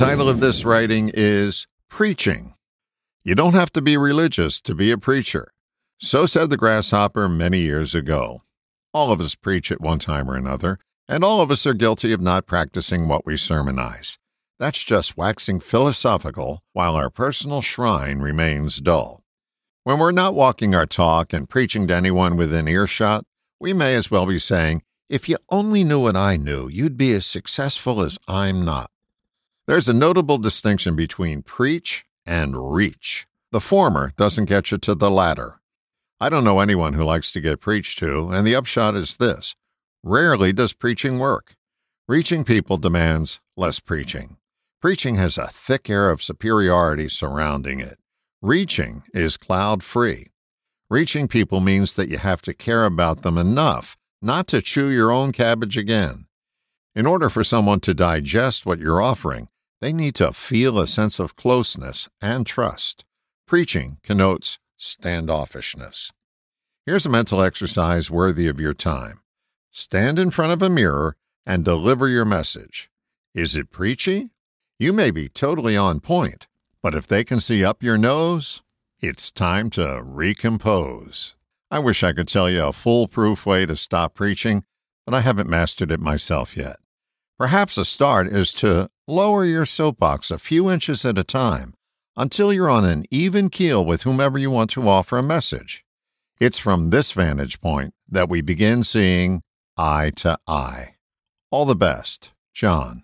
title of this writing is Preaching. You don't have to be religious to be a preacher. So said the grasshopper many years ago. All of us preach at one time or another, and all of us are guilty of not practicing what we sermonize. That's just waxing philosophical while our personal shrine remains dull. When we're not walking our talk and preaching to anyone within earshot, we may as well be saying, If you only knew what I knew, you'd be as successful as I'm not. There's a notable distinction between preach and reach. The former doesn't get you to the latter. I don't know anyone who likes to get preached to, and the upshot is this rarely does preaching work. Reaching people demands less preaching. Preaching has a thick air of superiority surrounding it. Reaching is cloud free. Reaching people means that you have to care about them enough not to chew your own cabbage again. In order for someone to digest what you're offering, they need to feel a sense of closeness and trust. Preaching connotes standoffishness. Here's a mental exercise worthy of your time. Stand in front of a mirror and deliver your message. Is it preachy? You may be totally on point, but if they can see up your nose, it's time to recompose. I wish I could tell you a foolproof way to stop preaching, but I haven't mastered it myself yet. Perhaps a start is to lower your soapbox a few inches at a time until you're on an even keel with whomever you want to offer a message. It's from this vantage point that we begin seeing eye to eye. All the best, John.